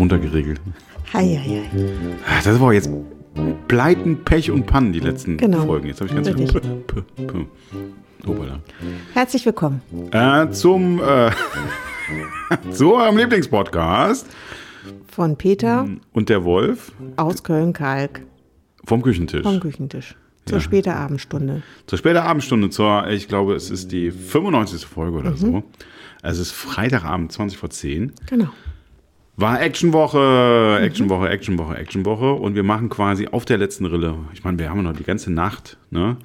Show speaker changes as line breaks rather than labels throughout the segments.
runtergeregelt.
Hei, hei, hei.
Ah, Das war jetzt Pleiten, Pech und Pannen, die letzten
Genau.
Folgen. Jetzt habe ich ganz viel.
Richtig.
P, P, P.
Herzlich willkommen.
Äh, zum äh, zu eurem Lieblingspodcast
Von Peter
und der Wolf
aus Köln-Kalk
vom Küchentisch.
vom Küchentisch. Zur
Ja.
später Abendstunde.
Zur späten Abendstunde, zur, ich glaube, es ist die 95. Folge
Mhm.
oder so. Es ist Freitagabend, 20 vor 10.
Genau.
War Actionwoche,
Mhm.
Actionwoche, Actionwoche, Actionwoche. Und wir machen quasi auf der letzten Rille. Ich meine, wir haben noch die ganze Nacht, ne?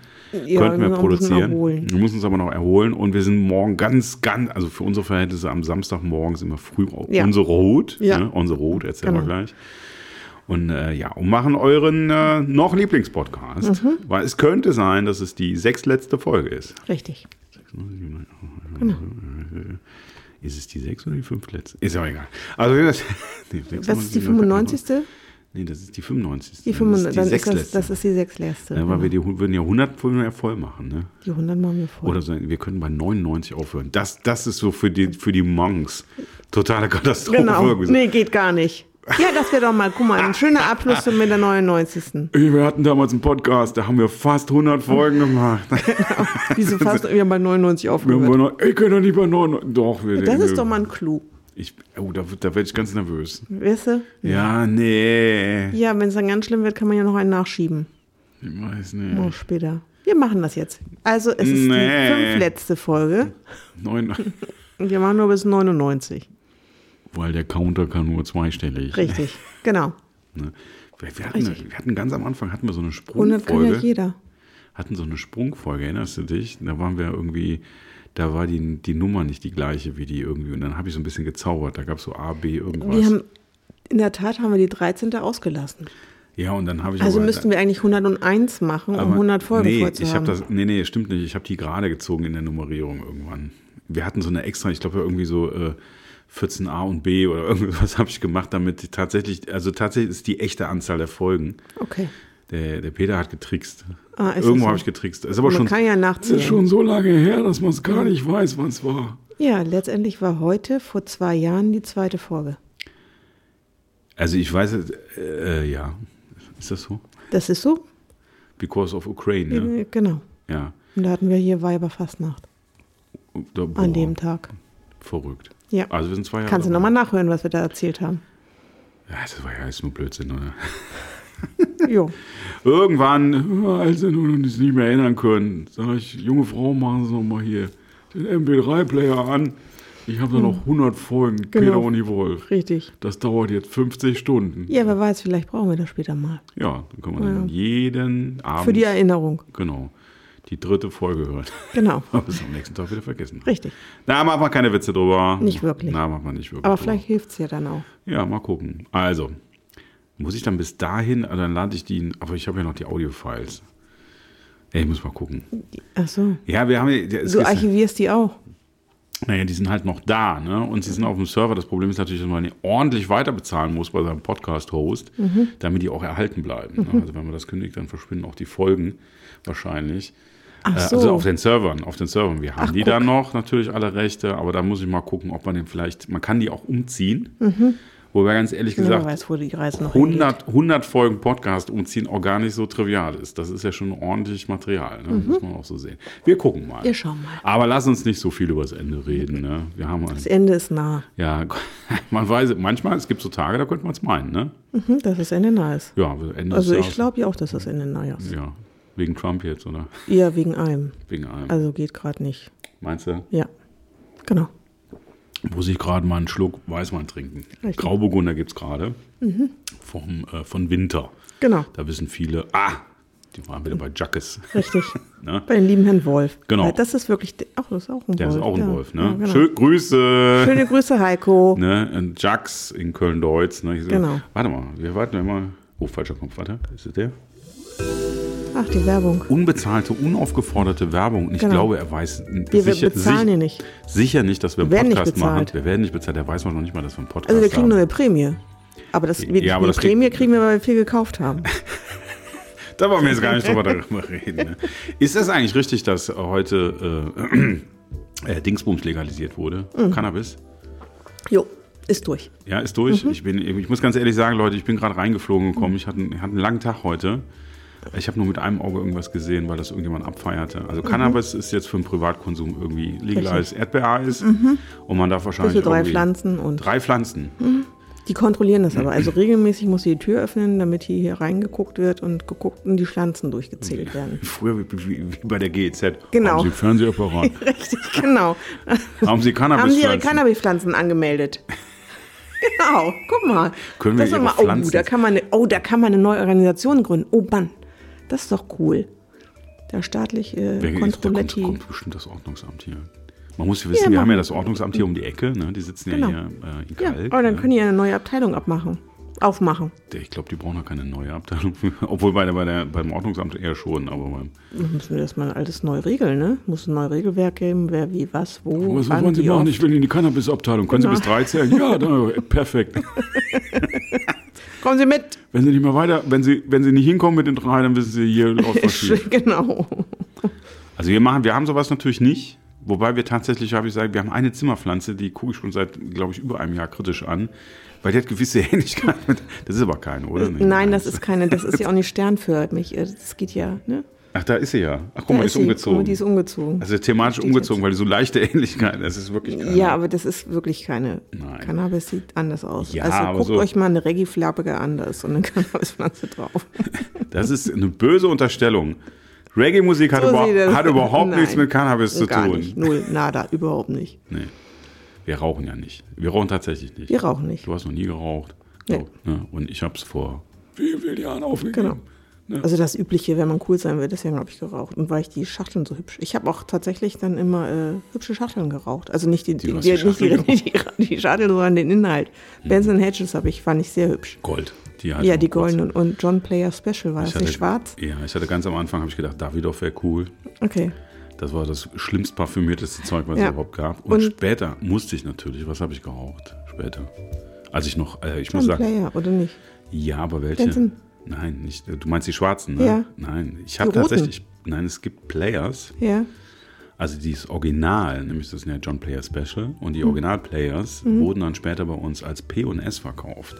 Ja,
Könnten wir
wir
produzieren. Wir müssen uns aber noch erholen. Und wir sind morgen ganz, ganz, also für unsere Verhältnisse am Samstagmorgen sind wir früh
Ja.
on the road.
Ja.
Ne? The road, erzählen wir
Genau.
gleich. Und äh, ja, und machen euren äh, noch Lieblingspodcast.
Mhm.
Weil es könnte sein, dass es die sechsletzte Folge ist.
Richtig.
Ist es die sechs oder die fünftletzte? Ist aber egal. Also, das, nee, haben
ist die
wir-
95.
Nee, das ist die 95.
Die
Das
95.
ist
Dann
die
ist das, das ist die sechsletzte.
ja, weil wir die hu- würden ja 100 würden wir ja voll machen, ne?
die 100 machen wir vor.
Oder so, wir können bei 99 aufhören. Das, das ist so für die, für die Monks. Totale Katastrophe.
genau. Nee, geht gar nicht. Ja, das wäre doch mal, guck mal, ein schöner Abschluss mit der 99.
Wir hatten damals einen Podcast, da haben wir fast 100 Folgen gemacht.
Wieso fast wir haben bei 99
Wir haben
aufgehört?
bei ich kann doch nicht bei 99. Doch, wir
Das ist doch mal ein Clou.
Ich, oh, da, da werde ich ganz nervös.
Weißt du?
Ja, nee.
Ja, wenn es dann ganz schlimm wird, kann man ja noch einen nachschieben.
Ich weiß nicht.
Oh, später. Wir machen das jetzt. Also, es ist
Nee.
die fünfletzte Folge.
Neun,
Und wir machen nur bis 99.
weil der Counter kann nur zweistellig.
Richtig. Genau.
Ne? Wir, wir, hatten, wir hatten ganz am Anfang hatten wir so eine
100 kann ja
Sprungfolge.
jeder.
hatten so eine Sprungfolge, erinnerst du dich? Da waren wir irgendwie, da war die, die Nummer nicht die gleiche wie die irgendwie. Und dann habe ich so ein bisschen gezaubert. Da gab es so A, B, irgendwas.
Wir haben, in der Tat haben wir die 13. ausgelassen.
ja, und dann habe ich
Also
aber,
müssten wir eigentlich 101 machen, um 100 Folgen
nee,
zu
ich habe das, nee, nee, stimmt nicht. Ich habe die gerade gezogen in der Nummerierung irgendwann. Wir hatten so eine extra, ich glaube irgendwie so äh, 14a und b oder irgendwas habe ich gemacht, damit tatsächlich, also tatsächlich ist die echte Anzahl der Folgen.
okay.
Der, der Peter hat getrickst.
Ah,
Irgendwo
so?
habe ich getrickst. Ist aber
Man
schon,
kann ja
das
nachzählen.
ist schon so lange her, dass man es gar nicht weiß, wann es war.
Ja, letztendlich war heute vor zwei Jahren die zweite Folge.
Also ich weiß, es, äh, ja, ist das so?
Das ist so?
Because of Ukraine, ja.
Äh, Genau.
ja.
Und da hatten wir hier Weiberfastnacht
Da, boah,
an dem Tag.
Verrückt.
Ja.
Also wir sind zwei Jahre
Kannst du nochmal nachhören, was wir da erzählt haben?
Ja, das war ja alles nur Blödsinn, oder?
Jo.
Irgendwann, als sie sich nicht mehr erinnern können, sage ich, junge Frau, machen Sie noch mal hier den MP3-Player an. Ich habe da noch 100 Folgen, Peter
Hm. Genau.
und die Wolf.
Richtig.
Das dauert jetzt 50 Stunden.
Ja, wer weiß, vielleicht brauchen wir das später mal.
Ja, dann können wir dann jeden Abend,
Für die Erinnerung.
genau, die dritte Folge hören.
Genau.
Aber es am nächsten Tag wieder vergessen.
Richtig.
Da macht man keine Witze drüber.
Nicht wirklich.
Na, macht man nicht wirklich.
Aber
drüber.
vielleicht hilft es ja dann auch.
Ja, mal gucken. Also, muss ich dann bis dahin, also dann lade ich die, aber ich habe ja noch die Audio-Files. Ja, ich muss mal gucken.
Ach so.
Ja, wir haben ja,
Du archivierst die auch.
naja, die sind halt noch da, ne? Und sie sind auf dem Server. Das Problem ist natürlich, dass man die ordentlich weiter bezahlen muss bei seinem Podcast-Host,
Mhm.
damit die auch erhalten bleiben. Ne? Also wenn man das kündigt, dann verschwinden auch die Folgen wahrscheinlich.
Ach
Äh,
so.
Also auf den Servern, auf den Servern. Wir haben
Ach,
die
guck.
dann noch, natürlich alle Rechte, aber da muss ich mal gucken, ob man den vielleicht, man kann die auch umziehen. Wobei ganz ehrlich
Mhm.
Gesagt,
weiß, wo die Reise noch
100, 100 Folgen Podcast umziehen auch gar nicht so trivial ist. Das ist ja schon ordentlich Material, ne? muss man auch so sehen. Wir gucken mal.
Mhm. Wir schauen mal.
Aber lass uns nicht so viel über das Ende reden. Ne? Wir haben ein,
Das Ende ist nah.
ja, man weiß, manchmal, es gibt so Tage, da könnte man es meinen, ne?
Mhm, dass das Ende nah ist.
Ja, Ende
Also ich glaube ja auch, dass das Ende nah ist.
Ja, wegen Trump jetzt, oder?
Ja, wegen einem.
Wegen allem.
Also geht gerade nicht.
Meinst du?
Ja. Genau.
Muss ich gerade mal einen Schluck Weißwein trinken.
Richtig.
Grauburgunder gibt es gerade. Vom, äh, von Winter.
Genau.
Da wissen viele, ah, die waren wieder bei Jackes.
Richtig.
Ne?
Bei dem lieben Herrn Wolf.
Genau.
Das ist wirklich. Ach, das ist auch ein
Der
Wolf.
ist auch ein
ja.
Wolf, ne?
Ja, genau.
Schön, Grüße.
Schöne Grüße, Heiko.
Ne? Jax in Köln-Deutz. Ne? So,
Genau.
Warte mal, wir warten immer. Oh, falscher Kopf, warte. Ist es der?
Ach, die Werbung.
Unbezahlte, unaufgeforderte Werbung. Und ich
Genau.
glaube, er weiß
Wir
sicher,
bezahlen
sich-
nicht.
sicher nicht, dass wir einen
Wir
Podcast machen. Wir werden nicht bezahlt. Der weiß noch nicht mal, dass wir einen Podcast
Also wir kriegen
haben.
nur eine Prämie. Aber das, wir,
Ja, aber
die
das
Prämie kriegen wir, weil wir viel gekauft haben.
Da wollen wir jetzt gar nicht drüber darüber reden. Ne? Ist das eigentlich richtig, dass heute äh, äh, Dingsbums legalisiert wurde?
Mhm.
Cannabis?
Jo, ist durch.
Ja, ist durch.
Mhm.
Ich, bin, ich muss ganz ehrlich sagen, Leute, ich bin gerade reingeflogen gekommen. Ich hatte, hatte einen langen Tag heute. Ich habe nur mit einem Auge irgendwas gesehen, weil das irgendjemand abfeierte.
Mhm.
Also Cannabis ist jetzt für den Privatkonsum irgendwie legal als Erdbeereis. Und man darf wahrscheinlich
drei Pflanzen und
Drei Pflanzen.
die kontrollieren das aber. Also regelmäßig muss sie die Tür öffnen, damit hier, hier reingeguckt wird und geguckt und die Pflanzen durchgezählt werden.
Früher wie, wie, wie bei der GEZ.
Genau.
Haben Sie Fernsehapparat?
Richtig, genau.
Haben Sie Cannabis?
Haben sie ihre Cannabispflanzen angemeldet? Genau, guck mal.
Können wir
das
ihre
mal, oh, da kann man eine, oh, da kann man eine neue Organisation gründen. Oh Mann, das ist doch cool. Der staatlich äh,
Wer ist, da kommt, kommt bestimmt das Ordnungsamt hier. Man muss ja wissen,
Ja,
wir haben ja das Ordnungsamt hier um die Ecke. Ne? Die sitzen
Genau.
ja hier äh, in
Ja,
Kalk.
aber dann
ne?
können die eine neue Abteilung abmachen. Aufmachen.
Ich glaube, die brauchen noch keine neue Abteilung. Obwohl bei der, bei der, beim Ordnungsamt eher schon. Aber beim,
Dann müssen wir das mal alles neu regeln, ne? Muss ein neues Regelwerk geben, wer wie was, wo.
was
wann,
wollen Sie machen?
oft.
Ich will in die Cannabis-Abteilung. Können
Genau.
Sie bis drei zählen? Ja, da, perfekt.
Kommen Sie mit.
Wenn Sie nicht mehr weiter, wenn Sie, wenn Sie nicht hinkommen mit den drei, dann wissen Sie, hier schief.
genau.
Also wir machen, wir haben sowas natürlich nicht. Wobei wir tatsächlich, habe ich gesagt, wir haben eine Zimmerpflanze, die gucke ich schon seit, glaube ich, über einem Jahr kritisch an, weil die hat gewisse Ähnlichkeit mit. Das ist aber keine, oder? Nee,
Nein, das ist keine, das ist ja auch nicht sternförmig. Das geht ja, ne?
Ach, da ist sie ja. Ach, guck
Da
mal, die ist umgezogen.
Die ist umgezogen.
also thematisch
Steht
umgezogen, weil die so leichte Ähnlichkeit, das ist wirklich keine.
Ja, aber das ist wirklich keine.
Nein.
Cannabis sieht anders aus.
Ja,
also
aber
guckt
so-
euch mal eine Reggae-Flappige an, da ist so eine Cannabispflanze drauf.
Das ist eine böse Unterstellung. Reggae-Musik hat,
So
über, hat überhaupt
Nein.
nichts mit Cannabis zu
Gar
tun.
nicht. Null, nada, überhaupt nicht.
Nee. Wir rauchen ja nicht. Wir rauchen tatsächlich nicht.
Wir rauchen nicht.
Du hast noch nie geraucht.
Nee.
glaub, ne? Und ich habe es vor vielen, vielen Jahren aufgegeben.
Genau. Also das Übliche, wenn man cool sein will, deswegen habe ich geraucht. Und weil ich die Schachteln so hübsch. Ich habe auch tatsächlich dann immer äh, hübsche Schachteln geraucht. Also nicht die, die, die,
die
nicht die, die, die, Schachtel, sondern den Inhalt. Benson Hedges habe ich, fand ich sehr hübsch.
Gold. Die hatte
Ja, die goldenen und John Player Special war
Ich
das nicht
hatte-
schwarz?
Ja, ich hatte ganz am Anfang, habe ich gedacht, Davidoff wäre cool.
Okay.
Das war das schlimmst parfümierteste Zeug, was
Ja.
es überhaupt gab. Und,
Und-
später musste ich natürlich, was habe ich geraucht? Später. Als ich noch, äh, ich muss
John
sagen,
Player, oder nicht?
ja, aber welche?
Benson.
Nein, nicht. Du meinst die schwarzen, ne?
Ja.
Nein, ich habe tatsächlich, nein, es gibt Players,
Ja.
also dieses Original, nämlich das sind ja John Player Special und die
Mhm.
Original-Players wurden dann später bei uns als P und S verkauft.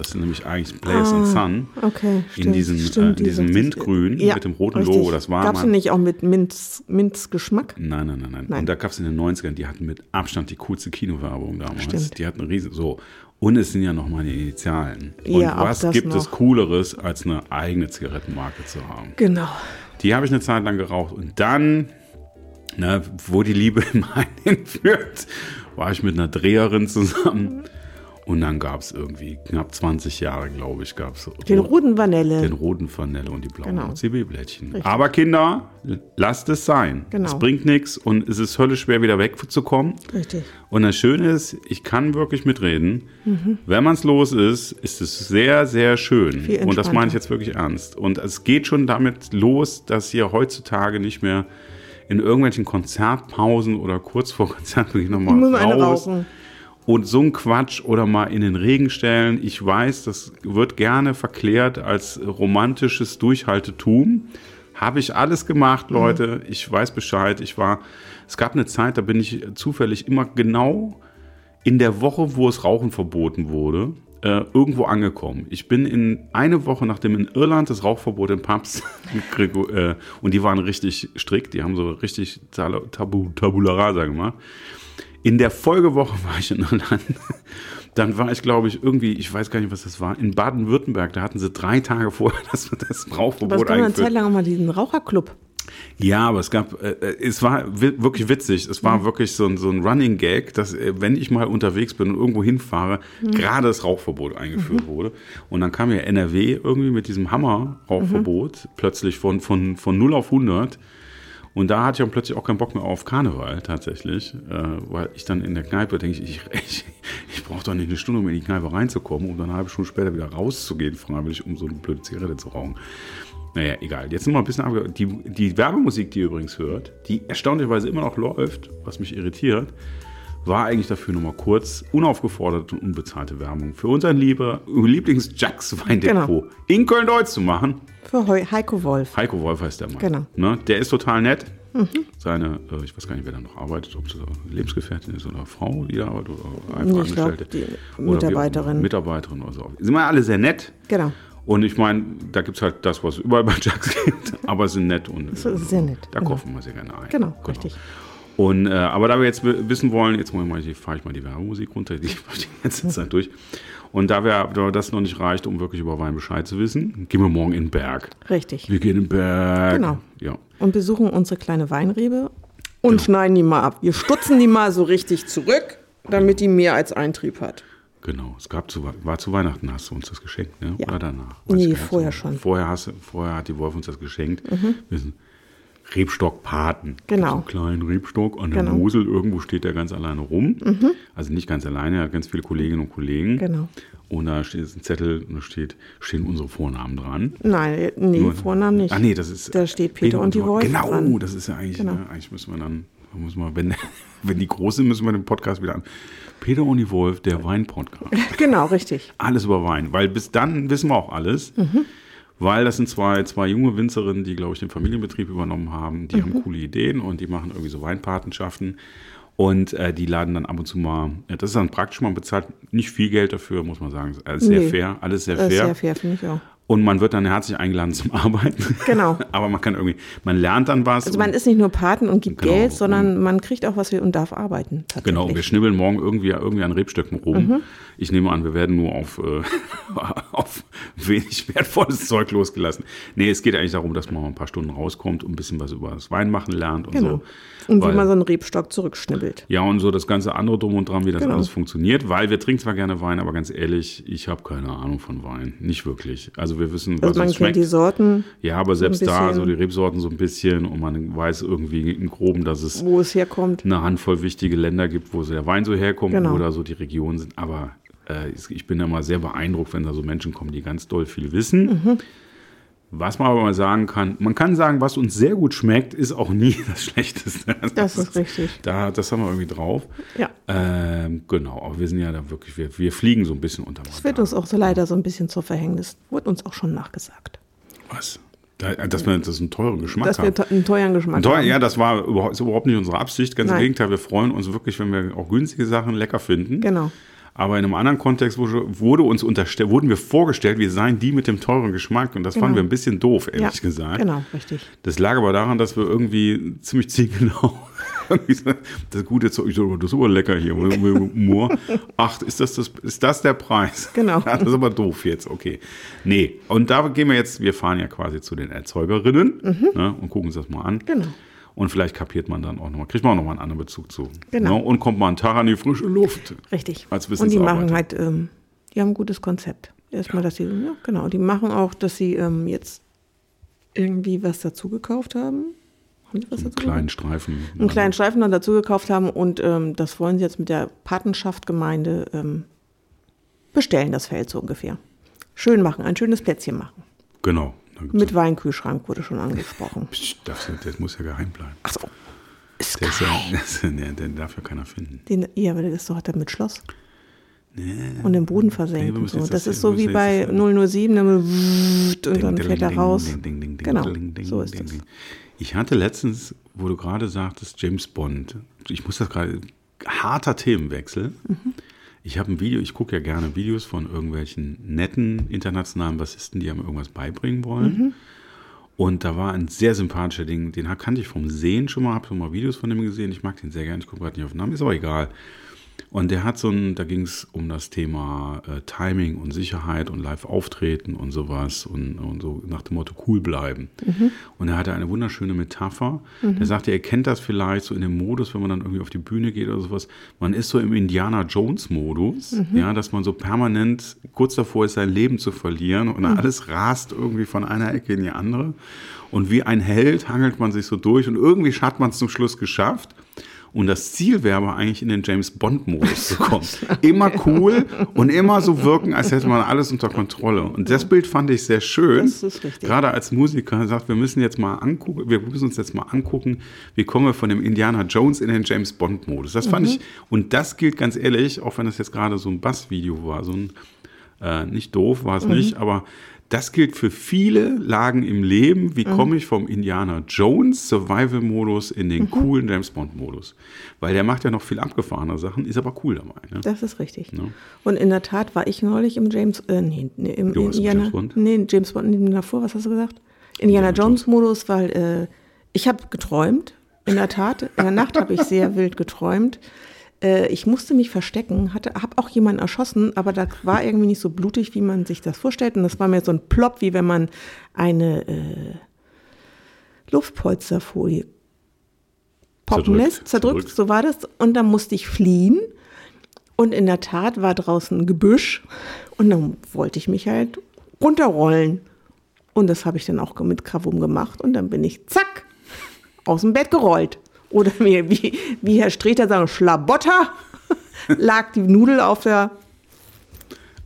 Das sind nämlich eigentlich Players
Ah,
and Sun.
Okay.
In
stimmt,
diesem,
stimmt,
äh, in diesem
diese-
Mintgrün mit dem roten
richtig.
Logo, das war
Gab's
mal-
nicht auch mit Minz, Minzgeschmack?
Nein, nein, nein, nein.
Nein.
Und da gab es in den 90ern, die hatten mit Abstand die coolste Kinowerbung damals.
Stimmt.
Die hatten riesen, so. Und es sind ja noch meine Initialen. Und
Ja,
was gibt es
noch.
Cooleres, als eine eigene Zigarettenmarke zu haben?
Genau.
Die habe ich eine Zeit lang geraucht. Und dann, ne, wo die Liebe im einen hinführt, war ich mit einer Dreherin zusammen. Und dann gab es irgendwie knapp 20 Jahre, glaube ich, gab es
Den roten Vanille.
den roten Vanille und die blauen
Genau.
CB-Blättchen. Aber Kinder, lasst es sein.
Genau.
Es bringt nichts und es ist höllisch schwer, wieder wegzukommen.
Richtig.
Und das Schöne ist, ich kann wirklich mitreden. Wenn man es los ist, ist es sehr, sehr schön. Und das meine ich jetzt wirklich ernst. Und es geht schon damit los, dass ihr heutzutage nicht mehr in irgendwelchen Konzertpausen oder kurz vor Konzertbeginn nochmal raus
rauchen.
Und so ein Quatsch oder mal in den Regen stellen. Ich weiß, das wird gerne verklärt als romantisches Durchhaltetum. Habe ich alles gemacht, Leute. Ich weiß Bescheid. Ich war, es gab eine Zeit, da bin ich zufällig immer genau in der Woche, wo es Rauchen verboten wurde, äh, irgendwo angekommen. Ich bin in eine Woche, nachdem in Irland das Rauchverbot in Pubs äh, und die waren richtig strikt, die haben so richtig Tabu, Tabu, Tabula Rasa gemacht. In der Folgewoche war ich in Irland. Dann war ich, glaube ich, irgendwie, ich weiß gar nicht, was das war, in Baden-Württemberg. Da hatten sie drei Tage vorher das, das
Aber es
Rauchverbot
gab eine Zeit
eingeführt.
lang auch mal diesen Raucherclub.
Ja, aber es gab, äh, äh, es war wi- wirklich witzig. Es
Mhm.
war wirklich so ein, so ein Running Gag, dass, äh, wenn ich mal unterwegs bin und irgendwo hinfahre,
Mhm.
gerade das Rauchverbot eingeführt wurde. Und dann kam ja NRW irgendwie mit diesem Hammer-Rauchverbot
Mhm.
plötzlich von, von, von 0 auf 100. Und da hatte ich dann plötzlich auch keinen Bock mehr auf Karneval tatsächlich, äh, weil ich dann in der Kneipe denke, ich, ich, ich brauche doch nicht eine Stunde, um in die Kneipe reinzukommen, um dann eine halbe Stunde später wieder rauszugehen, freiwillig, um so eine blöde Zigarette zu rauchen. Naja, egal. Jetzt sind wir ein bisschen abge die, die Werbemusik, die ihr übrigens hört, die erstaunlicherweise immer noch läuft, was mich irritiert, war eigentlich dafür nochmal kurz unaufgeforderte und unbezahlte Werbung für unseren lieber Lieblings-Jacks Weindepot
Genau.
in Köln-Deutz zu machen.
Für Heiko Wolf.
Heiko Wolf heißt der Mann.
Genau.
Ne? Der ist total nett. Seine, äh, ich weiß gar nicht, wer da noch arbeitet, ob es eine Lebensgefährtin ist oder Frau, die da arbeitet oder einfach
Nee, glaub,
Angestellte.
die
Oder
Mitarbeiterin.
immer. Mitarbeiterin oder so. Sind wir alle sehr nett.
Genau.
Und ich meine, da gibt es halt das, was überall bei Jacks gibt, aber sind nett und
Das ist sehr nett,
da
genau.
kaufen wir sehr gerne ein.
Genau, richtig.
Und, äh, aber da wir jetzt wissen wollen, jetzt fahre ich mal die Werbemusik runter, die die ganze Zeit durch. Und da, wir, da das noch nicht reicht, um wirklich über Wein Bescheid zu wissen, gehen wir morgen in den Berg.
Richtig.
Wir gehen in den Berg.
Genau.
Ja.
Und besuchen unsere kleine Weinrebe und schneiden die mal ab. Wir stutzen die mal so richtig zurück, damit die mehr als Eintrieb hat.
Genau, es gab zu, war zu Weihnachten, hast du uns das geschenkt, ne?
Ja.
Oder danach?
Nee,
gar nicht
vorher schon. Mhm.
Vorher, hast, vorher hat die Wolf uns das geschenkt. Wir sind Rebstockpaten.
Genau.
So einen kleinen Rebstock an der
Genau. Mhm.
Mosel. Irgendwo steht der ganz alleine rum. Also nicht ganz alleine, er hat ganz viele Kolleginnen und Kollegen.
Genau.
Und da steht ein Zettel und da steht, stehen unsere Vornamen dran.
Nein, nee,
Nur-
Vornamen nicht.
Ah, nee, das ist.
Da steht Peter und die Wolf
Genau,
dran.
das ist ja eigentlich.
Genau.
Ne, eigentlich müssen wir dann, da muss man, wenn, wenn die groß sind, müssen wir den Podcast wieder an. Peter und die Wolf, der Wein-Podcast.
Genau, richtig.
Alles über Wein. Weil bis dann wissen wir auch alles.
Mhm.
Weil das sind zwei, zwei junge Winzerinnen, die, glaube ich, den Familienbetrieb übernommen haben. Die
Mhm.
haben coole Ideen und die machen irgendwie so Weinpatenschaften. Und äh, die laden dann ab und zu mal, das ist dann praktisch, man bezahlt nicht viel Geld dafür, muss man sagen. Alles sehr
Nee.
fair, alles sehr fair.
sehr fair, finde ich auch.
Und man wird dann herzlich eingeladen zum Arbeiten.
Genau.
Aber man kann irgendwie, man lernt dann was.
Also man ist nicht nur Paten und gibt
Genau.
Geld, sondern man kriegt auch was und darf arbeiten.
Genau, wir
tatsächlich.
schnibbeln morgen irgendwie, irgendwie an Rebstöcken rum.
Mhm.
Ich nehme an, wir werden nur auf, äh, auf wenig wertvolles Zeug losgelassen. Nee, es geht eigentlich darum, dass man mal ein paar Stunden rauskommt und ein bisschen was über das Weinmachen lernt und
Genau.
so.
Und
Weil-
wie man so einen Rebstock zurückschnibbelt.
ja, und so das ganze andere Drum und Dran, wie das
Genau.
alles funktioniert, weil wir trinken zwar gerne Wein, aber ganz ehrlich, ich habe keine Ahnung von Wein. Nicht wirklich. Also wir wissen, was
Also man
uns
kennt
schmeckt.
die Sorten,
ja, aber selbst da, so die Rebsorten so ein bisschen und man weiß irgendwie im Groben, dass es
wo es herkommt.
eine Handvoll wichtige Länder gibt, wo der Wein so herkommt
Genau.
oder so die Regionen sind. Aber äh, ich bin immer sehr beeindruckt, wenn da so Menschen kommen, die ganz doll viel wissen.
Mhm.
Was man aber mal sagen kann, man kann sagen, was uns sehr gut schmeckt, ist auch nie das Schlechteste.
Das ist richtig.
Da, das haben wir irgendwie drauf.
Ja.
Ähm, genau, aber wir sind ja da wirklich, wir, wir fliegen so ein bisschen unter
Das wird uns auch so leider so ein bisschen zur Verhängnis. Wurde uns auch schon nachgesagt.
Was? Da, dass wir das einen teuren Geschmack
Dass wir
haben.
te- einen teuren Geschmack
Teuer,
haben.
ja, das war überhaupt, ist überhaupt nicht unsere Absicht. Ganz im
Nein.
Gegenteil, wir freuen uns wirklich, wenn wir auch günstige Sachen lecker finden.
Genau.
Aber in einem anderen Kontext wurde, uns unterstellt, wurden wir vorgestellt, wir seien die mit dem teuren Geschmack. Und das
Genau.
fanden wir ein bisschen doof,
Ja,
ehrlich gesagt.
Genau, richtig.
Das lag aber daran, dass wir irgendwie ziemlich zielgenau das gute Zeug, das ist aber lecker hier. Moor. Ach, ist das, das, ist das der Preis?
Genau.
Ja, das ist aber doof jetzt, okay. Nee, und da gehen wir jetzt, wir fahren ja quasi zu den Erzeugerinnen ne, und gucken uns das mal an.
Mhm. Genau.
Und vielleicht kapiert man dann auch nochmal, kriegt man auch nochmal einen anderen Bezug zu.
Genau.
Ne, und kommt mal einen Tag an die frische Luft.
Richtig.
Als
und die machen halt, ähm, die haben ein gutes Konzept. Erstmal, dass sie, ja, genau, die machen auch, dass sie ähm, jetzt irgendwie was dazu gekauft haben. Haben sie was
Einen
dazu
kleinen
gekauft?
Streifen.
Einen kleinen Streifen dann dazu gekauft haben und ähm, das wollen sie jetzt mit der Patenschaftgemeinde ähm, bestellen, das Feld so ungefähr. Schön machen, ein schönes Plätzchen machen.
Genau.
Mit Weinkühlschrank wurde schon angesprochen.
Psst, das, das muss ja geheim bleiben.
Ach so. Ist
Der, das, ist ja- nee, den darf ja keiner finden.
Den, ja, aber das ist doch dann mit Schloss. und den Boden versenkt
Nee,
so. Das
das-
ist so wie bei
jetzt-
007, dann und dann
Ding,
fährt er
ding,
raus.
ding, ding,
Genau, so ist
ding. Ich hatte letztens, wo du gerade sagtest, James Bond, ich muss das gerade, harter Themenwechsel.
Mhm.
Ich habe ein Video, ich gucke ja gerne Videos von irgendwelchen netten internationalen Bassisten, die einem irgendwas beibringen wollen.
Mhm.
Und da war ein sehr sympathischer Ding, den kannte ich vom Sehen schon mal, habe schon mal Videos von dem gesehen. Ich mag den sehr gerne, ich gucke gerade nicht auf den Namen, ist aber egal. Und der hat so ein, da ging es um das Thema äh, Timing und Sicherheit und Live-Auftreten und sowas und, und so nach dem Motto cool bleiben. Und er hatte eine wunderschöne Metapher. Der sagte, ihr kennt das vielleicht so in dem Modus, wenn man dann irgendwie auf die Bühne geht oder sowas. Man ist so im Indiana Jones-Modus, ja, dass man so permanent kurz davor ist, sein Leben zu verlieren und alles rast irgendwie von einer Ecke in die andere. Und wie ein Held hangelt man sich so durch und irgendwie hat man es zum Schluss geschafft. Und das Ziel wäre aber eigentlich in den James Bond-Modus zu kommen. Immer cool und immer so wirken, als hätte man alles unter Kontrolle. Und das Bild fand ich sehr schön.
Das ist richtig.
Gerade als Musiker sagt, wir müssen jetzt mal angucken, wir müssen uns jetzt mal angucken, wie kommen wir von dem Indiana Jones in den James Bond-Modus. Das fand ich, und das gilt ganz ehrlich, auch wenn das jetzt gerade so ein Bass-Video war, so ein äh, nicht doof war es nicht, aber das gilt für viele Lagen im Leben. Wie komme ich vom Indiana Jones Survival-Modus in den coolen James Bond-Modus? Weil der macht ja noch viel abgefahrenere Sachen, ist aber cool dabei. Ne?
Das ist richtig.
Ja.
Und in der Tat war ich neulich im James, äh, nee, nee im
Du
Indiana,
James Bond?
nee, James Bond, davor, was hast du gesagt? Indiana Jones Modus, weil äh, ich habe geträumt, in der Tat, in der Nacht habe ich sehr wild geträumt. Äh, ich musste mich verstecken, hatte, habe auch jemanden erschossen, aber das war irgendwie nicht so blutig, wie man sich das vorstellt. Und das war mir so ein Plop, wie wenn man eine äh, Luftpolsterfolie poppen
Zerdrückt.
lässt, zerdrückt,
Zerdrückt.
so war das. Und dann musste ich fliehen. Und in der Tat war draußen ein Gebüsch. Und dann wollte ich mich halt runterrollen. Und das habe ich dann auch mit Krawum gemacht. Und dann bin ich zack aus dem Bett gerollt. Oder wie, wie, wie Herr Streter sagt, Schlabotter lag die Nudel auf, der,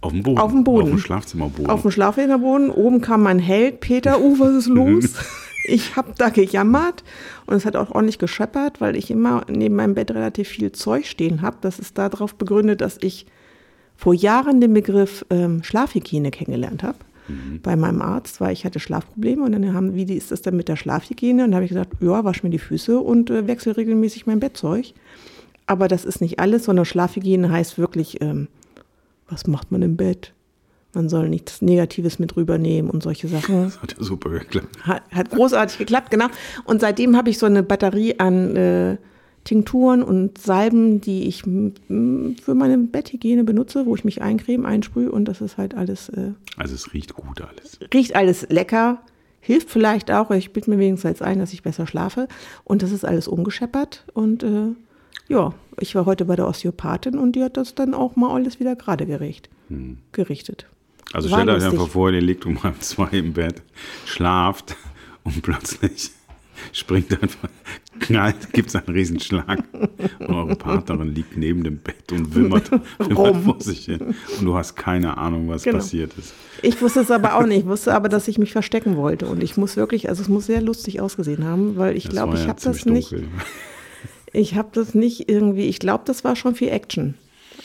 Auf dem Boden.
Auf dem Boden.
Auf dem Schlafzimmerboden.
auf dem Schlafzimmerboden. Oben kam mein Held. Peter, uh, was ist los? Ich habe da gejammert und es hat auch ordentlich gescheppert, weil ich immer neben meinem Bett relativ viel Zeug stehen habe. Das ist darauf begründet, dass ich vor Jahren den Begriff ähm, Schlafhygiene kennengelernt habe bei meinem Arzt, weil ich hatte Schlafprobleme und dann haben, wie ist das denn mit der Schlafhygiene? Und dann habe ich gesagt, ja, wasch mir die Füße und äh, wechsle regelmäßig mein Bettzeug. Aber das ist nicht alles, sondern Schlafhygiene heißt wirklich, ähm, was macht man im Bett? Man soll nichts Negatives mit rübernehmen und solche Sachen.
Das hat ja super geklappt.
Hat, hat großartig geklappt, genau. Und seitdem habe ich so eine Batterie an äh, Tinkturen und Salben, die ich für meine Betthygiene benutze, wo ich mich eincreme, einsprühe und das ist halt alles, äh,
Also es riecht gut alles.
riecht alles lecker, hilft vielleicht auch, ich bilde mir wenigstens ein, dass ich besser schlafe und das ist alles ungescheppert und äh, ja, ich war heute bei der Osteopathin und die hat das dann auch mal alles wieder gerade gericht, gerichtet.
Also
War
euch
lustig.
einfach vor, ihr liegt um halb zwei im Bett, schlaft und plötzlich springt einfach, knallt, gibt es einen Riesenschlag und eure Partnerin liegt neben dem Bett und wimmert, wimmert vor sich hin und du hast keine Ahnung, was
Genau.
passiert ist.
Ich wusste es aber auch nicht. Ich wusste aber, dass ich mich verstecken wollte. Und ich muss wirklich, also es muss sehr lustig ausgesehen haben, weil ich glaube,
war
ich
ja
habe das nicht,
dunkel.
ich habe das nicht irgendwie, ich glaube, das war schon viel Action.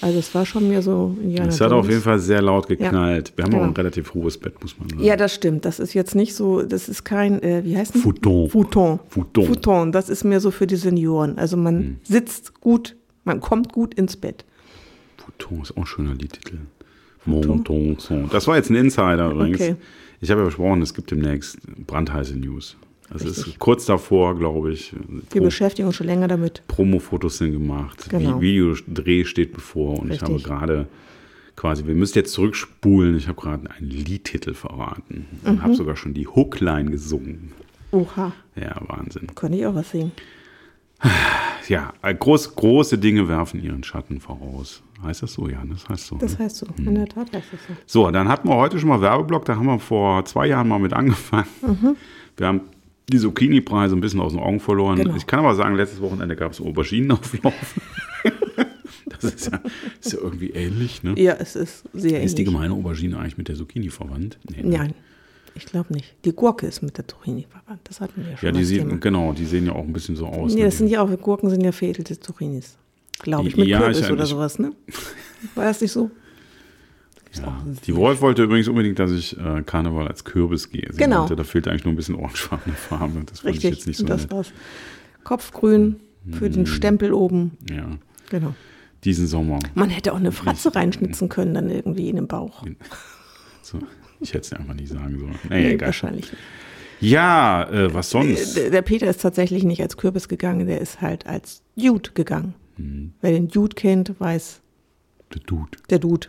Also es war schon mehr so Indiana
Es hat
Jones.
auf jeden Fall sehr laut geknallt. Wir haben auch
Genau.
ein relativ hohes Bett, muss man sagen.
Ja, das stimmt. Das ist jetzt nicht so, das ist kein, äh, wie heißt das?
Futon.
Futon.
Futon. Hm.
Futon. Das ist mehr so für die Senioren. Also man sitzt gut, man kommt gut ins Bett.
Futon ist auch ein schöner Liedtitel. Monton. Son. Das war jetzt ein Insider übrigens.
Okay.
Ich habe ja versprochen, es gibt demnächst brandheiße News. Das
Richtig.
ist kurz davor, glaube ich.
Wir
Pro-
beschäftigen uns schon länger damit.
Promo-Fotos sind gemacht.
Genau.
Vi- Videodreh steht bevor. Und ich habe
Richtig.
gerade quasi, wir müssen jetzt zurückspulen. Ich habe gerade einen Liedtitel verraten. Und
Mhm.
habe sogar schon die Hookline gesungen.
Oha,
Ja, Wahnsinn.
könnte ich auch was singen.
Ja, äh, groß, große Dinge werfen ihren Schatten voraus. Heißt das so? Ja, das heißt so.
Das
ne?
heißt so.
Hm.
In der Tat heißt das so.
So, dann hatten wir heute schon mal Werbeblock, da haben wir vor zwei Jahren mal mit angefangen. Wir haben die Zucchini-Preise ein bisschen aus den Augen verloren.
Genau.
Ich kann aber sagen, letztes Wochenende gab es Auberginenauflauf. das ist ja, ist ja irgendwie ähnlich, ne?
Ja, es ist sehr
Ist die
ähnlich.
gemeine Aubergine eigentlich mit der Zucchini verwandt? Nee, ne?
Nein, ich glaube nicht. Die Gurke ist mit der Zucchini verwandt. Das hatten wir schon.
Ja, die sehen, genau, die sehen ja auch ein bisschen so aus.
Nee,
ne?
das sind ja auch, Gurken sind ja veredelte Zucchinis. Glaube ich, mit
Ja,
Kürbis
ich-
oder sowas, ne? War das nicht so?
Ja. Die Wolf wollte übrigens unbedingt, dass ich äh, Karneval als Kürbis gehe. Sie
Genau.
meinte, da fehlt eigentlich nur ein bisschen orangefarbene Farbe. Das fand ich
Richtig.
jetzt nicht so
das
nett.
war's. Kopfgrün für
Hm.
den Stempel oben.
Ja,
Genau.
diesen Sommer.
Man hätte auch eine Fratze reinschnitzen können, dann irgendwie in den Bauch.
So, ich hätte es einfach nicht sagen sollen. Naja,
Nee,
egal.
wahrscheinlich nicht.
Ja, äh, was sonst?
Der, der Peter ist tatsächlich nicht als Kürbis gegangen, der ist halt als Dude gegangen.
Hm.
Wer den Dude kennt, weiß,
Der Dude.
der Dude.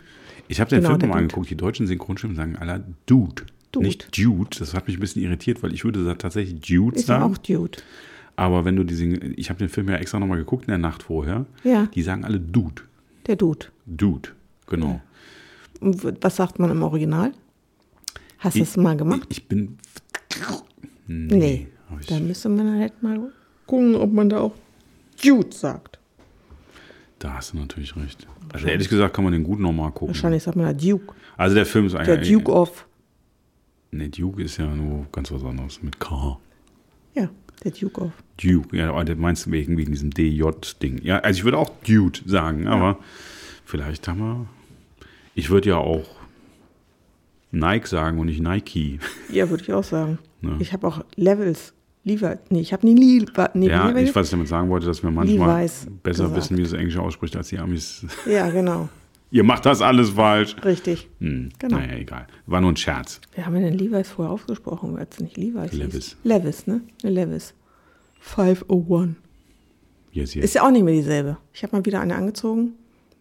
Ich habe den
Genau,
Film mal
Dude.
angeguckt. Die deutschen Synchronstimmen sagen alle Dude.
Dude.
Nicht Dude. Das hat mich ein bisschen irritiert, weil ich würde da tatsächlich Dude
ja
sagen.
auch Dude.
Aber wenn du die Sing ich habe den Film ja extra nochmal geguckt in der Nacht vorher.
Ja.
Die sagen alle Dude.
Der Dude.
Dude. Genau.
Und w- was sagt man im Original? Hast du
Ich-
es mal gemacht?
Ich bin.
Nee.
ich-
Da müsste man halt mal gucken, ob man da auch Jude sagt.
Da hast du natürlich recht. Also ehrlich gesagt kann man den gut nochmal gucken.
Wahrscheinlich sagt man ja Duke.
Also der Film ist
Der
eigentlich.
Duke of.
Nee, Duke ist ja nur ganz was anderes mit K.
Ja, der Duke of.
Duke, ja, das meinst du wegen, wegen diesem DJ-Ding. Ja, also ich würde auch Dude sagen, aber vielleicht haben wir. Ich würde ja auch Nike sagen und nicht Nike.
Ja, würde ich auch sagen.
Ja.
Ich habe auch Levels. Levi. Nee, ich habe nie Levi. Nee,
ja, ich, was ich damit sagen wollte, dass wir manchmal
Levi's
besser
gesagt.
wissen, wie das Englische ausspricht, als die Amis.
Ja, genau.
Ihr macht das alles falsch.
Richtig.
Hm,
Genau.
Naja, egal. War nur ein Scherz.
Wir haben denn Levi's vorher ausgesprochen, weil es nicht Levi's hieß.
Levis.
Levis, ne? Levis. 501.
Yes, yes.
Ist ja auch nicht mehr dieselbe. Ich habe mal wieder eine angezogen.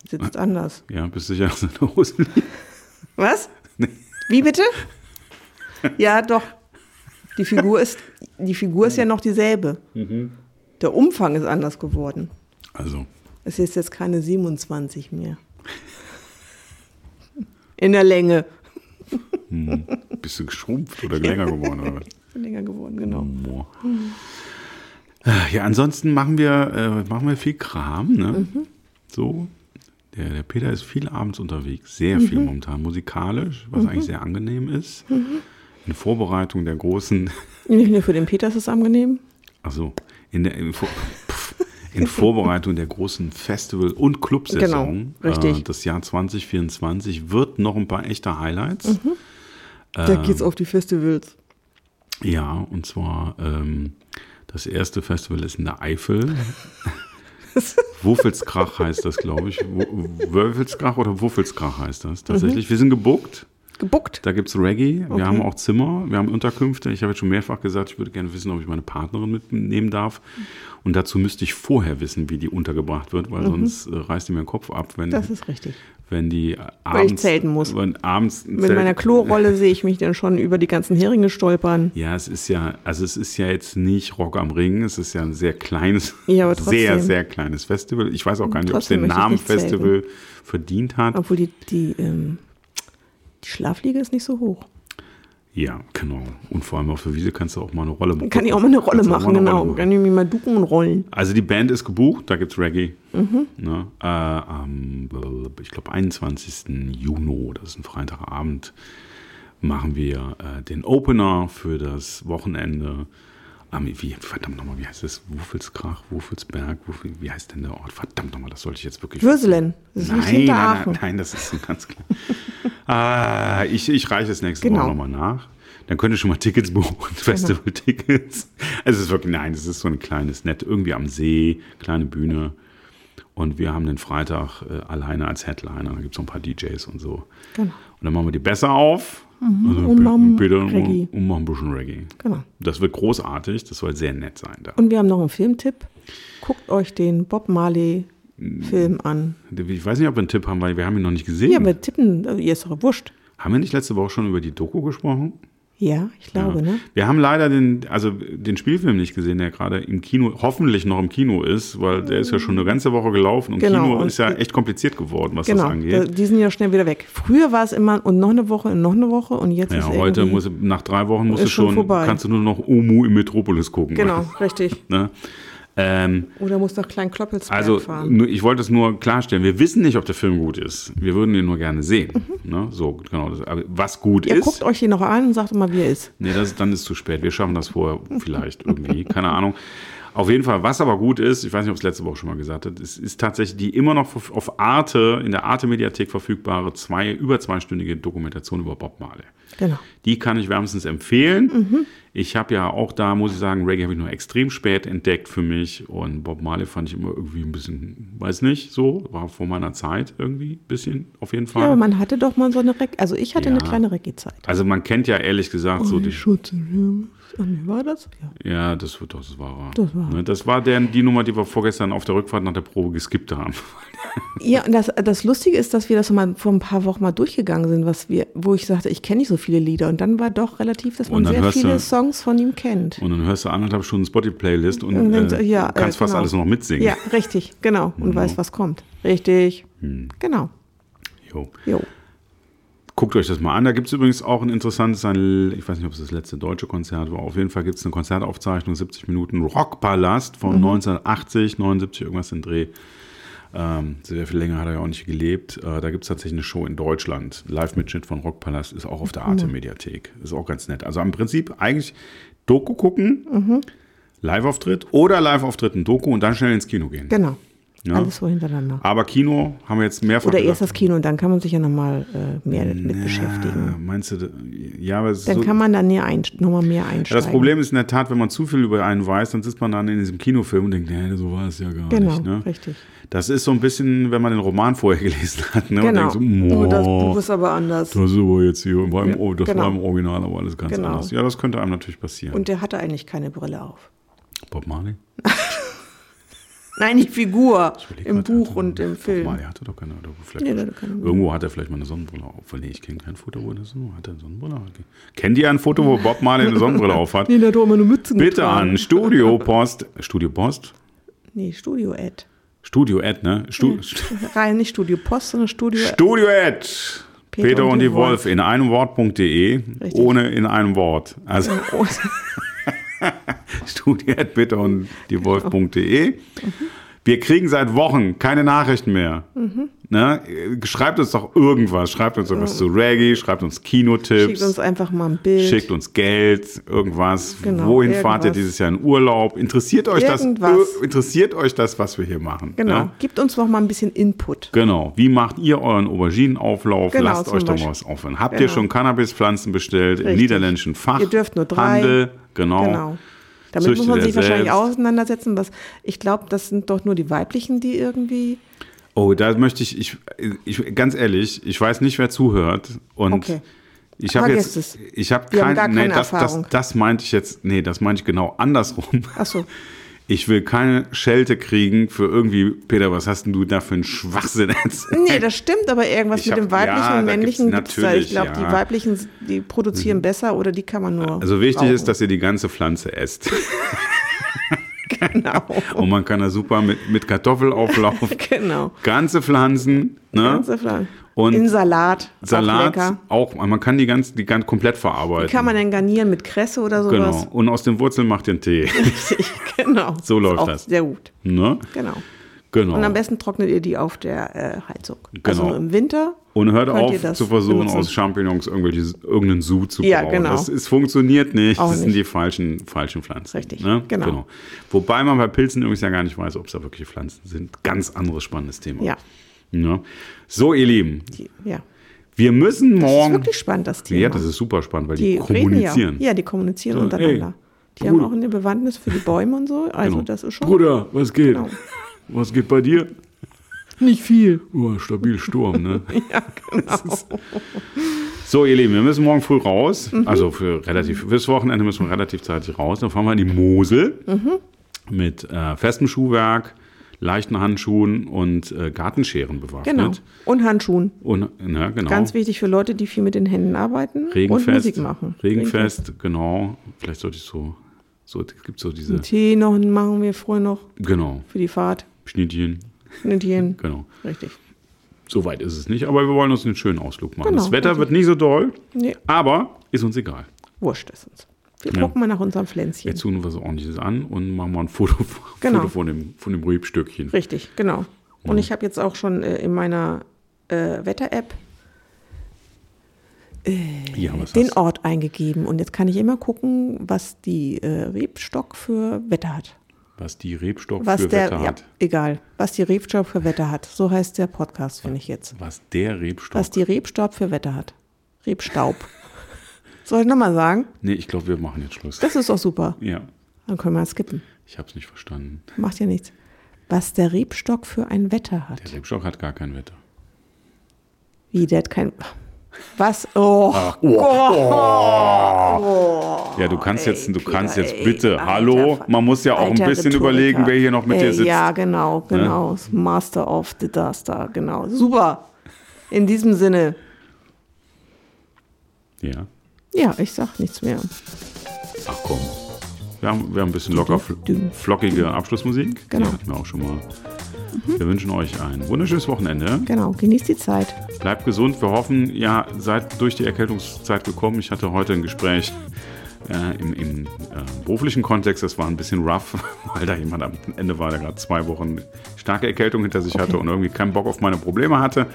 Sitzt anders.
ja, bist du sicher, dass deine Hosen
Was? Wie bitte? Ja, doch. Die Figur ist, die Figur ist ja noch dieselbe. Der Umfang ist anders geworden.
Also,
Es ist jetzt keine 27 mehr. In der Länge.
bist du geschrumpft oder länger geworden? Oder? was?
Länger geworden, genau.
Äh, Ja, ansonsten machen wir, äh, machen wir viel Kram, ne?
Mhm.
So. Der, der Peter ist viel abends unterwegs, sehr viel
Mhm.
momentan musikalisch, was eigentlich sehr angenehm ist. In Vorbereitung der großen,
Nicht nur für den Peter ist es angenehm.
also in der in, Vor- in Vorbereitung der großen Festival- und Clubsaison.
Genau, richtig.
Äh, das Jahr 2024 wird noch ein paar echte Highlights.
Mhm. Da geht's auf die Festivals.
Ja, und zwar ähm, das erste Festival ist in der Eifel. Wuffelskrach heißt das, glaube ich. Wölfelskrach oder Wuffelskrach heißt das tatsächlich. Wir sind gebuckt.
Gebuckt.
Da gibt es Reggae. Wir
Okay.
haben auch Zimmer. Wir haben Unterkünfte. Ich habe jetzt schon mehrfach gesagt, ich würde gerne wissen, ob ich meine Partnerin mitnehmen darf. Und dazu müsste ich vorher wissen, wie die untergebracht wird, weil sonst äh, reißt die mir den Kopf ab, wenn,
Mhm. Das ist richtig.
wenn die
ich
abends.
zelten muss.
Wenn abends
Mit
Zelt-
meiner Klorolle sehe ich mich dann schon über die ganzen Heringe stolpern.
Ja, es ist ja, also es ist ja jetzt nicht Rock am Ring, es ist ja ein sehr kleines,
Ja,
sehr, sehr kleines Festival. Ich weiß auch gar nicht, ob es den
ich
Namen. Festival verdient hat.
Obwohl die, die, ähm, die Schlafliege ist nicht so hoch.
Ja, genau. Und vor allem auf der Wiese kannst du auch mal eine Rolle machen.
Kann ich auch mal eine Rolle
Kannst
machen, genau.
Rolle
Kann ich mich mal ducken und rollen.
Also die Band ist gebucht, da gibt's Reggae.
Mhm.
Ne? Äh, am, ich glaube, 21. Juni, das ist ein Freitagabend, machen wir äh, den Opener für das Wochenende. Am, wie, verdammt nochmal, wie heißt das? Wuffelskrach, Wuffelsberg, Wuffel, wie heißt denn der Ort? Verdammt nochmal, das sollte ich jetzt wirklich.
Würselen. Das
nein, nein, nein, nein, das ist ganz klar. ah, ich, ich reiche es nächste
Genau.
Woche nochmal nach. Dann könnt ihr schon mal Tickets buchen, Festival-Tickets. Also es ist wirklich, nein, es ist so ein kleines, nett, irgendwie am See, kleine Bühne. Und wir haben den Freitag äh, alleine als Headliner. Da gibt es noch ein paar DJs und so.
Genau.
Und dann machen wir die besser auf. Also
und machen
Peter
Reggae.
und, und machen ein bisschen Reggae.
Genau.
Das wird großartig. Das soll sehr nett sein da.
Und wir haben noch einen Filmtipp. Guckt euch den Bob Marley Film an.
Ich weiß nicht, ob wir einen Tipp haben, weil wir haben ihn noch nicht gesehen.
Ja, wir tippen, also ihr ist doch wurscht.
haben wir nicht letzte Woche schon über die Doku gesprochen?
Ja, ich glaube,
Ja.
ne?
Wir haben leider den, also den Spielfilm nicht gesehen, der gerade im Kino, hoffentlich noch im Kino ist, weil der ist ja schon eine ganze Woche gelaufen und
Genau,
Kino
und-
ist ja echt kompliziert geworden, was
Genau,
das
da,
angeht.
die sind ja schnell wieder weg. Früher war es immer und noch eine Woche und noch eine Woche und jetzt
Ja,
ist
heute muss, nach drei Wochen musst du
schon, vorbei.
kannst du nur noch Omu im Metropolis gucken.
Genau, richtig.
Ne? Ähm,
Oder muss nach Klein Kloppelsberg
also,
fahren.
ich wollte es nur klarstellen. Wir wissen nicht, ob der Film gut ist. Wir würden ihn nur gerne sehen. Ne? So, genau. Aber was gut
Ihr
ist.
guckt euch den noch an und sagt immer, wie er ist.
Nee, das, dann ist zu spät. Wir schaffen das vorher vielleicht irgendwie. Keine Ahnung. Auf jeden Fall, was aber gut ist, ich weiß nicht, ob es letzte Woche schon mal gesagt hat, es ist tatsächlich die immer noch auf- auf Arte, in der Arte-Mediathek verfügbare, zwei, über zweistündige Dokumentation über Bob Marley.
Genau.
Die kann ich wärmstens empfehlen.
Mhm.
Ich habe ja auch da, muss ich sagen, Reggae habe ich nur extrem spät entdeckt für mich. Und Bob Marley fand ich immer irgendwie ein bisschen, weiß nicht, so, war vor meiner Zeit irgendwie, ein bisschen, auf jeden Fall.
Ja, aber man hatte doch mal so eine Reggae, also ich hatte
Ja.
eine kleine Reggae-Zeit.
also man kennt ja ehrlich gesagt so die,
Schutz wie war das? Ja.
Ja, das, wird- das war.
Das war.
Ne, das war der, die Nummer, die wir vorgestern auf der Rückfahrt nach der Probe geskippt haben.
Ja, und das, das Lustige ist, dass wir das mal vor ein paar Wochen mal durchgegangen sind, was wir, wo ich sagte, ich kenne nicht so viele Lieder. Und dann war doch relativ, dass man sehr viele
du-
Songs von ihm kennt.
Und dann hörst du anderthalb Stunden Spotify-Playlist und,
Und dann-
äh,
ja,
kannst
äh,
fast
genau.
alles noch mitsingen.
Ja, richtig, genau. Und weiß, was kommt. Richtig.
Hm.
Genau.
Jo.
Jo.
guckt euch das mal an. Da gibt es übrigens auch ein interessantes, ein, ich weiß nicht, ob es das letzte deutsche Konzert war. Auf jeden Fall gibt es eine Konzertaufzeichnung, 70 Minuten Rockpalast von 1980, 79, irgendwas in Dreh. Ähm, sehr viel länger hat er ja auch nicht gelebt. Äh, da gibt es tatsächlich eine Show in Deutschland. Live-Mitschnitt von Rockpalast ist auch auf der Arte-Mediathek. Ist auch ganz nett. Also im Prinzip eigentlich Doku gucken, Live-Auftritt oder Live-Auftritt in Doku und dann schnell ins Kino gehen.
Genau.
Ja.
Alles so hintereinander.
Aber Kino haben wir jetzt mehrfach
Oder
gesagt.
erst das Kino und dann kann man sich ja nochmal äh, mehr mit beschäftigen.
Ja, meinst du, ja, aber es ist
Dann
so,
kann man dann ein, nochmal mehr
ja,
einsteigen.
das Problem ist in der Tat, wenn man zu viel über einen weiß, dann sitzt man dann in diesem Kinofilm und denkt, nee, so war es ja gar
Genau,
nicht. Ne?
richtig.
Das ist so ein bisschen, wenn man den Roman vorher gelesen hat ne?
Genau.
und denkt so,
oh, das
"Moah,
Buch ist aber anders.
das ist aber jetzt hier, war im, oh, das
genau.
war im Original aber alles ganz
Genau.
anders. Ja, das könnte einem natürlich passieren.
Und der hatte eigentlich keine Brille auf.
Bob Marley?
Nein, die Figur im
grad,
Buch und im
Bob
Film.
Marley hatte doch keine, oder vielleicht
Nee, hatte keine.
Irgendwo hat er vielleicht mal eine Sonnenbrille auf. Nee, ich kenne kein Foto, wo das so hat. Er eine Sonnenbrille auf? Kennt ihr ein Foto, wo Bob Marley eine Sonnenbrille auf hat?
Nee, der hat doch immer eine Mütze
Bitte
getragen.
an Studio Post. Studio Post?
Nee, Studio Ad.
Studio Ad, ne? Stu
Rein nicht Studio Post, sondern Studio
Studio Ad. Peter, und die Wolf in einem Wort.de, ohne in einem Wort. Also Studio Ad Peter und die Wolf.de.
Mhm.
Wir kriegen seit Wochen keine Nachrichten mehr.
Mhm.
Ne? Schreibt uns doch irgendwas. Schreibt uns irgendwas zu Reggae, schreibt uns Kinotipps.
Schickt uns einfach mal ein Bild.
Schickt uns Geld, irgendwas.
Genau,
Wohin fahrt ihr
irgendwas.
dieses Jahr in Urlaub? Interessiert euch
Irgendwas.
das? Interessiert euch das, was wir hier machen?
Genau.
Ne?
Gibt uns noch mal ein bisschen Input.
Genau. Wie macht ihr euren Auberginenauflauf?
Genau,
Lasst euch doch mal was aufhören. Habt ihr
Genau.
schon Cannabispflanzen bestellt im
Richtig.
niederländischen Fach?
Ihr dürft nur drei.
Handel, genau.
Genau. Damit
Züchtet
muss man sich wahrscheinlich
selbst.
auseinandersetzen. Was, ich glaube, das sind doch nur die weiblichen, die irgendwie.
Oh, da möchte ich, ich, ich, ganz ehrlich, ich weiß nicht, wer zuhört. Und
Okay.
ich habe jetzt,
es.
ich habe kein,
gar
nee,
keine
das, das,
Erfahrung.
das meinte ich jetzt, nee, das meinte ich genau andersrum.
Ach so.
Ich will keine Schelte kriegen für irgendwie, Peter, was hast denn du da für einen Schwachsinn erzählt?
Nee, das stimmt, aber irgendwas
Ich
mit dem weiblichen
ja,
und männlichen gibt's da. Ich glaube,
ja.
die weiblichen, die produzieren besser oder die kann man nur.
Also wichtig
brauchen.
ist, dass ihr die ganze Pflanze esst.
Genau.
Und man kann da super mit, mit Kartoffelauflauf,
genau.
ganze Pflanzen, ne?
Ganze Fleisch.
Und
In Salat. Auch
Salat
lecker.
auch, man kann die ganz, die ganz komplett verarbeiten.
Wie kann man denn garnieren mit Kresse oder
Genau.
sowas?
Und aus den Wurzeln macht ihr einen Tee.
Richtig, genau.
So läuft
auch
das.
Sehr gut.
ne?
Genau.
Genau.
Und am besten trocknet ihr die auf der äh, Heizung.
Genau.
Also im Winter.
Und hört auf zu versuchen,
benutzen.
aus Champignons irgendwelche, irgendeinen Sud zu
Ja, genau.
Das es funktioniert nicht.
Auch
das sind
nicht.
die falschen, falschen Pflanzen.
Richtig,
Ne?
genau.
Wobei man bei Pilzen übrigens ja gar nicht weiß, ob es da wirklich Pflanzen sind. Ganz anderes spannendes Thema.
Ja.
Ne? So, ihr Lieben,
Die, ja.
wir müssen
Das ist
morgen.
wirklich spannend, das Thema.
ja, das ist super spannend, weil die,
die
kommunizieren.
Ja. ja, die kommunizieren
So,
untereinander. Die
Bruder.
haben auch eine Bewandtnis für die Bäume und so. Also
Genau.
das ist schon
Bruder, was geht?
Genau.
Was geht bei dir?
nicht viel.
Oh, stabil Sturm, ne?
Ja, genau.
So, ihr Lieben, wir müssen morgen früh raus.
Mhm.
Also für relativ, fürs Wochenende müssen wir relativ zeitig raus. Dann fahren wir in die Mosel
Mhm.
mit äh, festem Schuhwerk, leichten Handschuhen und äh, Gartenscheren bewaffnet.
Genau. Und Handschuhen.
Und, na, genau.
Ganz wichtig für Leute, die viel mit den Händen arbeiten
Regenfest.
und Musik machen.
Regenfest, genau. Vielleicht sollte ich so, so es gibt so diese,
Tee noch machen wir früher noch
genau,
für die Fahrt.
Schnittchen,
Schnittchen.
genau.
Richtig.
So weit ist es nicht, aber wir wollen uns einen schönen Ausflug machen.
Genau,
das Wetter
richtig.
wird nicht so doll,
Nee,
aber ist uns egal.
wurscht ist uns. Wir
Ja.
gucken mal nach unserem Pflänzchen.
Jetzt tun wir was ordentliches an und machen mal ein Foto,
Genau.
Foto von dem, von dem Rübstückchen.
Richtig, genau. Und ich habe jetzt auch schon äh, in meiner äh, Wetter-App
Ja, was
den? Ort eingegeben. Und jetzt kann ich immer gucken, was die äh, Rebstock für Wetter hat.
Was die Rebstock
Was
für
der,
Wetter
ja,
hat.
egal, was die Rebstaub für Wetter hat. So heißt der Podcast, finde ich jetzt.
Was der Rebstock.
Was die Rebstaub für Wetter hat. Rebstaub. Soll ich nochmal sagen?
nee, ich glaube, wir machen jetzt Schluss.
Das ist doch super.
ja,
Dann können wir skippen.
ich habe es nicht verstanden.
Macht ja nichts. Was der Rebstock für ein Wetter hat.
Der Rebstock hat gar kein Wetter.
Wie, der hat kein. Was? Oh.
Ja, du kannst jetzt, du
Peter,
kannst jetzt bitte.
alter
Hallo, man muss ja auch ein bisschen
Rhetoriker.
überlegen, wer hier noch mit dir
Ey,
sitzt.
Ja, genau, genau. Master of the Duster, genau. Super. In diesem Sinne.
Ja.
Ja, ich sag nichts mehr.
Ach komm. Wir haben, wir haben ein bisschen locker flockige Abschlussmusik.
Genau.
Die hatten wir auch schon mal. Wir wünschen euch ein wunderschönes Wochenende.
Genau, genießt die Zeit.
Bleibt gesund. Wir hoffen, ihr seid durch die Erkältungszeit gekommen. Ich hatte heute ein Gespräch äh, im, im äh, beruflichen Kontext. Das war ein bisschen rough, weil da jemand am Ende war, der gerade zwei Wochen starke Erkältung hinter sich
Okay.
hatte und irgendwie keinen Bock auf meine Probleme hatte.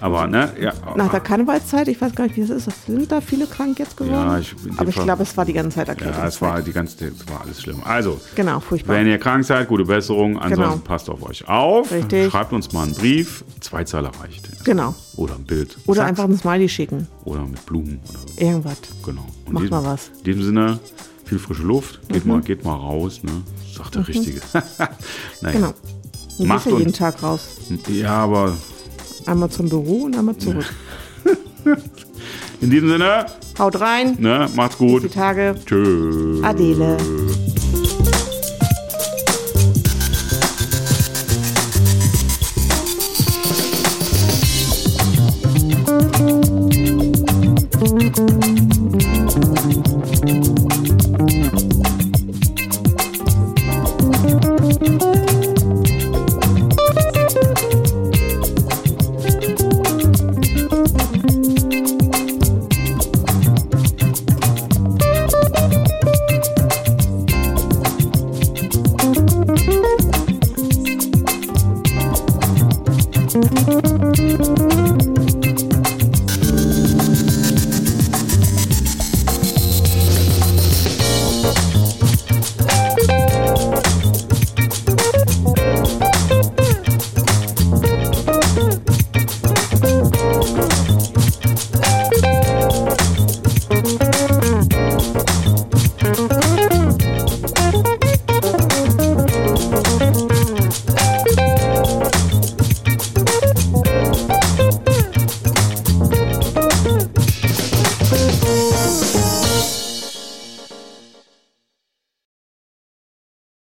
Aber, ne, ja.
Nach der Karnevalszeit, ich weiß gar nicht, wie das ist. Sind da viele krank jetzt geworden?
Ja, ich-
Aber ich glaube, es war die ganze Zeit Erkältung.
Ja, es war die ganze, es war alles schlimm. Also,
Genau, furchtbar.
wenn ihr krank seid, gute Besserung. Ansonsten
Genau.
passt auf euch auf.
Richtig.
Schreibt uns mal einen Brief. Zwei Zeiler reicht.
Genau.
Oder ein Bild.
Oder
Zack.
einfach ein Smiley schicken.
Oder mit Blumen oder so.
Irgendwas.
Genau. In
Macht
diesem,
mal was.
In diesem Sinne, viel frische Luft. Geht, mal, geht mal raus. Ne? Sagt der Richtige. naja.
Genau. Du
Macht
ja jeden
und-
Tag raus.
Ja, aber
Einmal zum Büro und einmal zurück.
in diesem Sinne,
Haut rein.
ne, macht's
Bis
gut.
die Tage.
Tschüss.
Adele.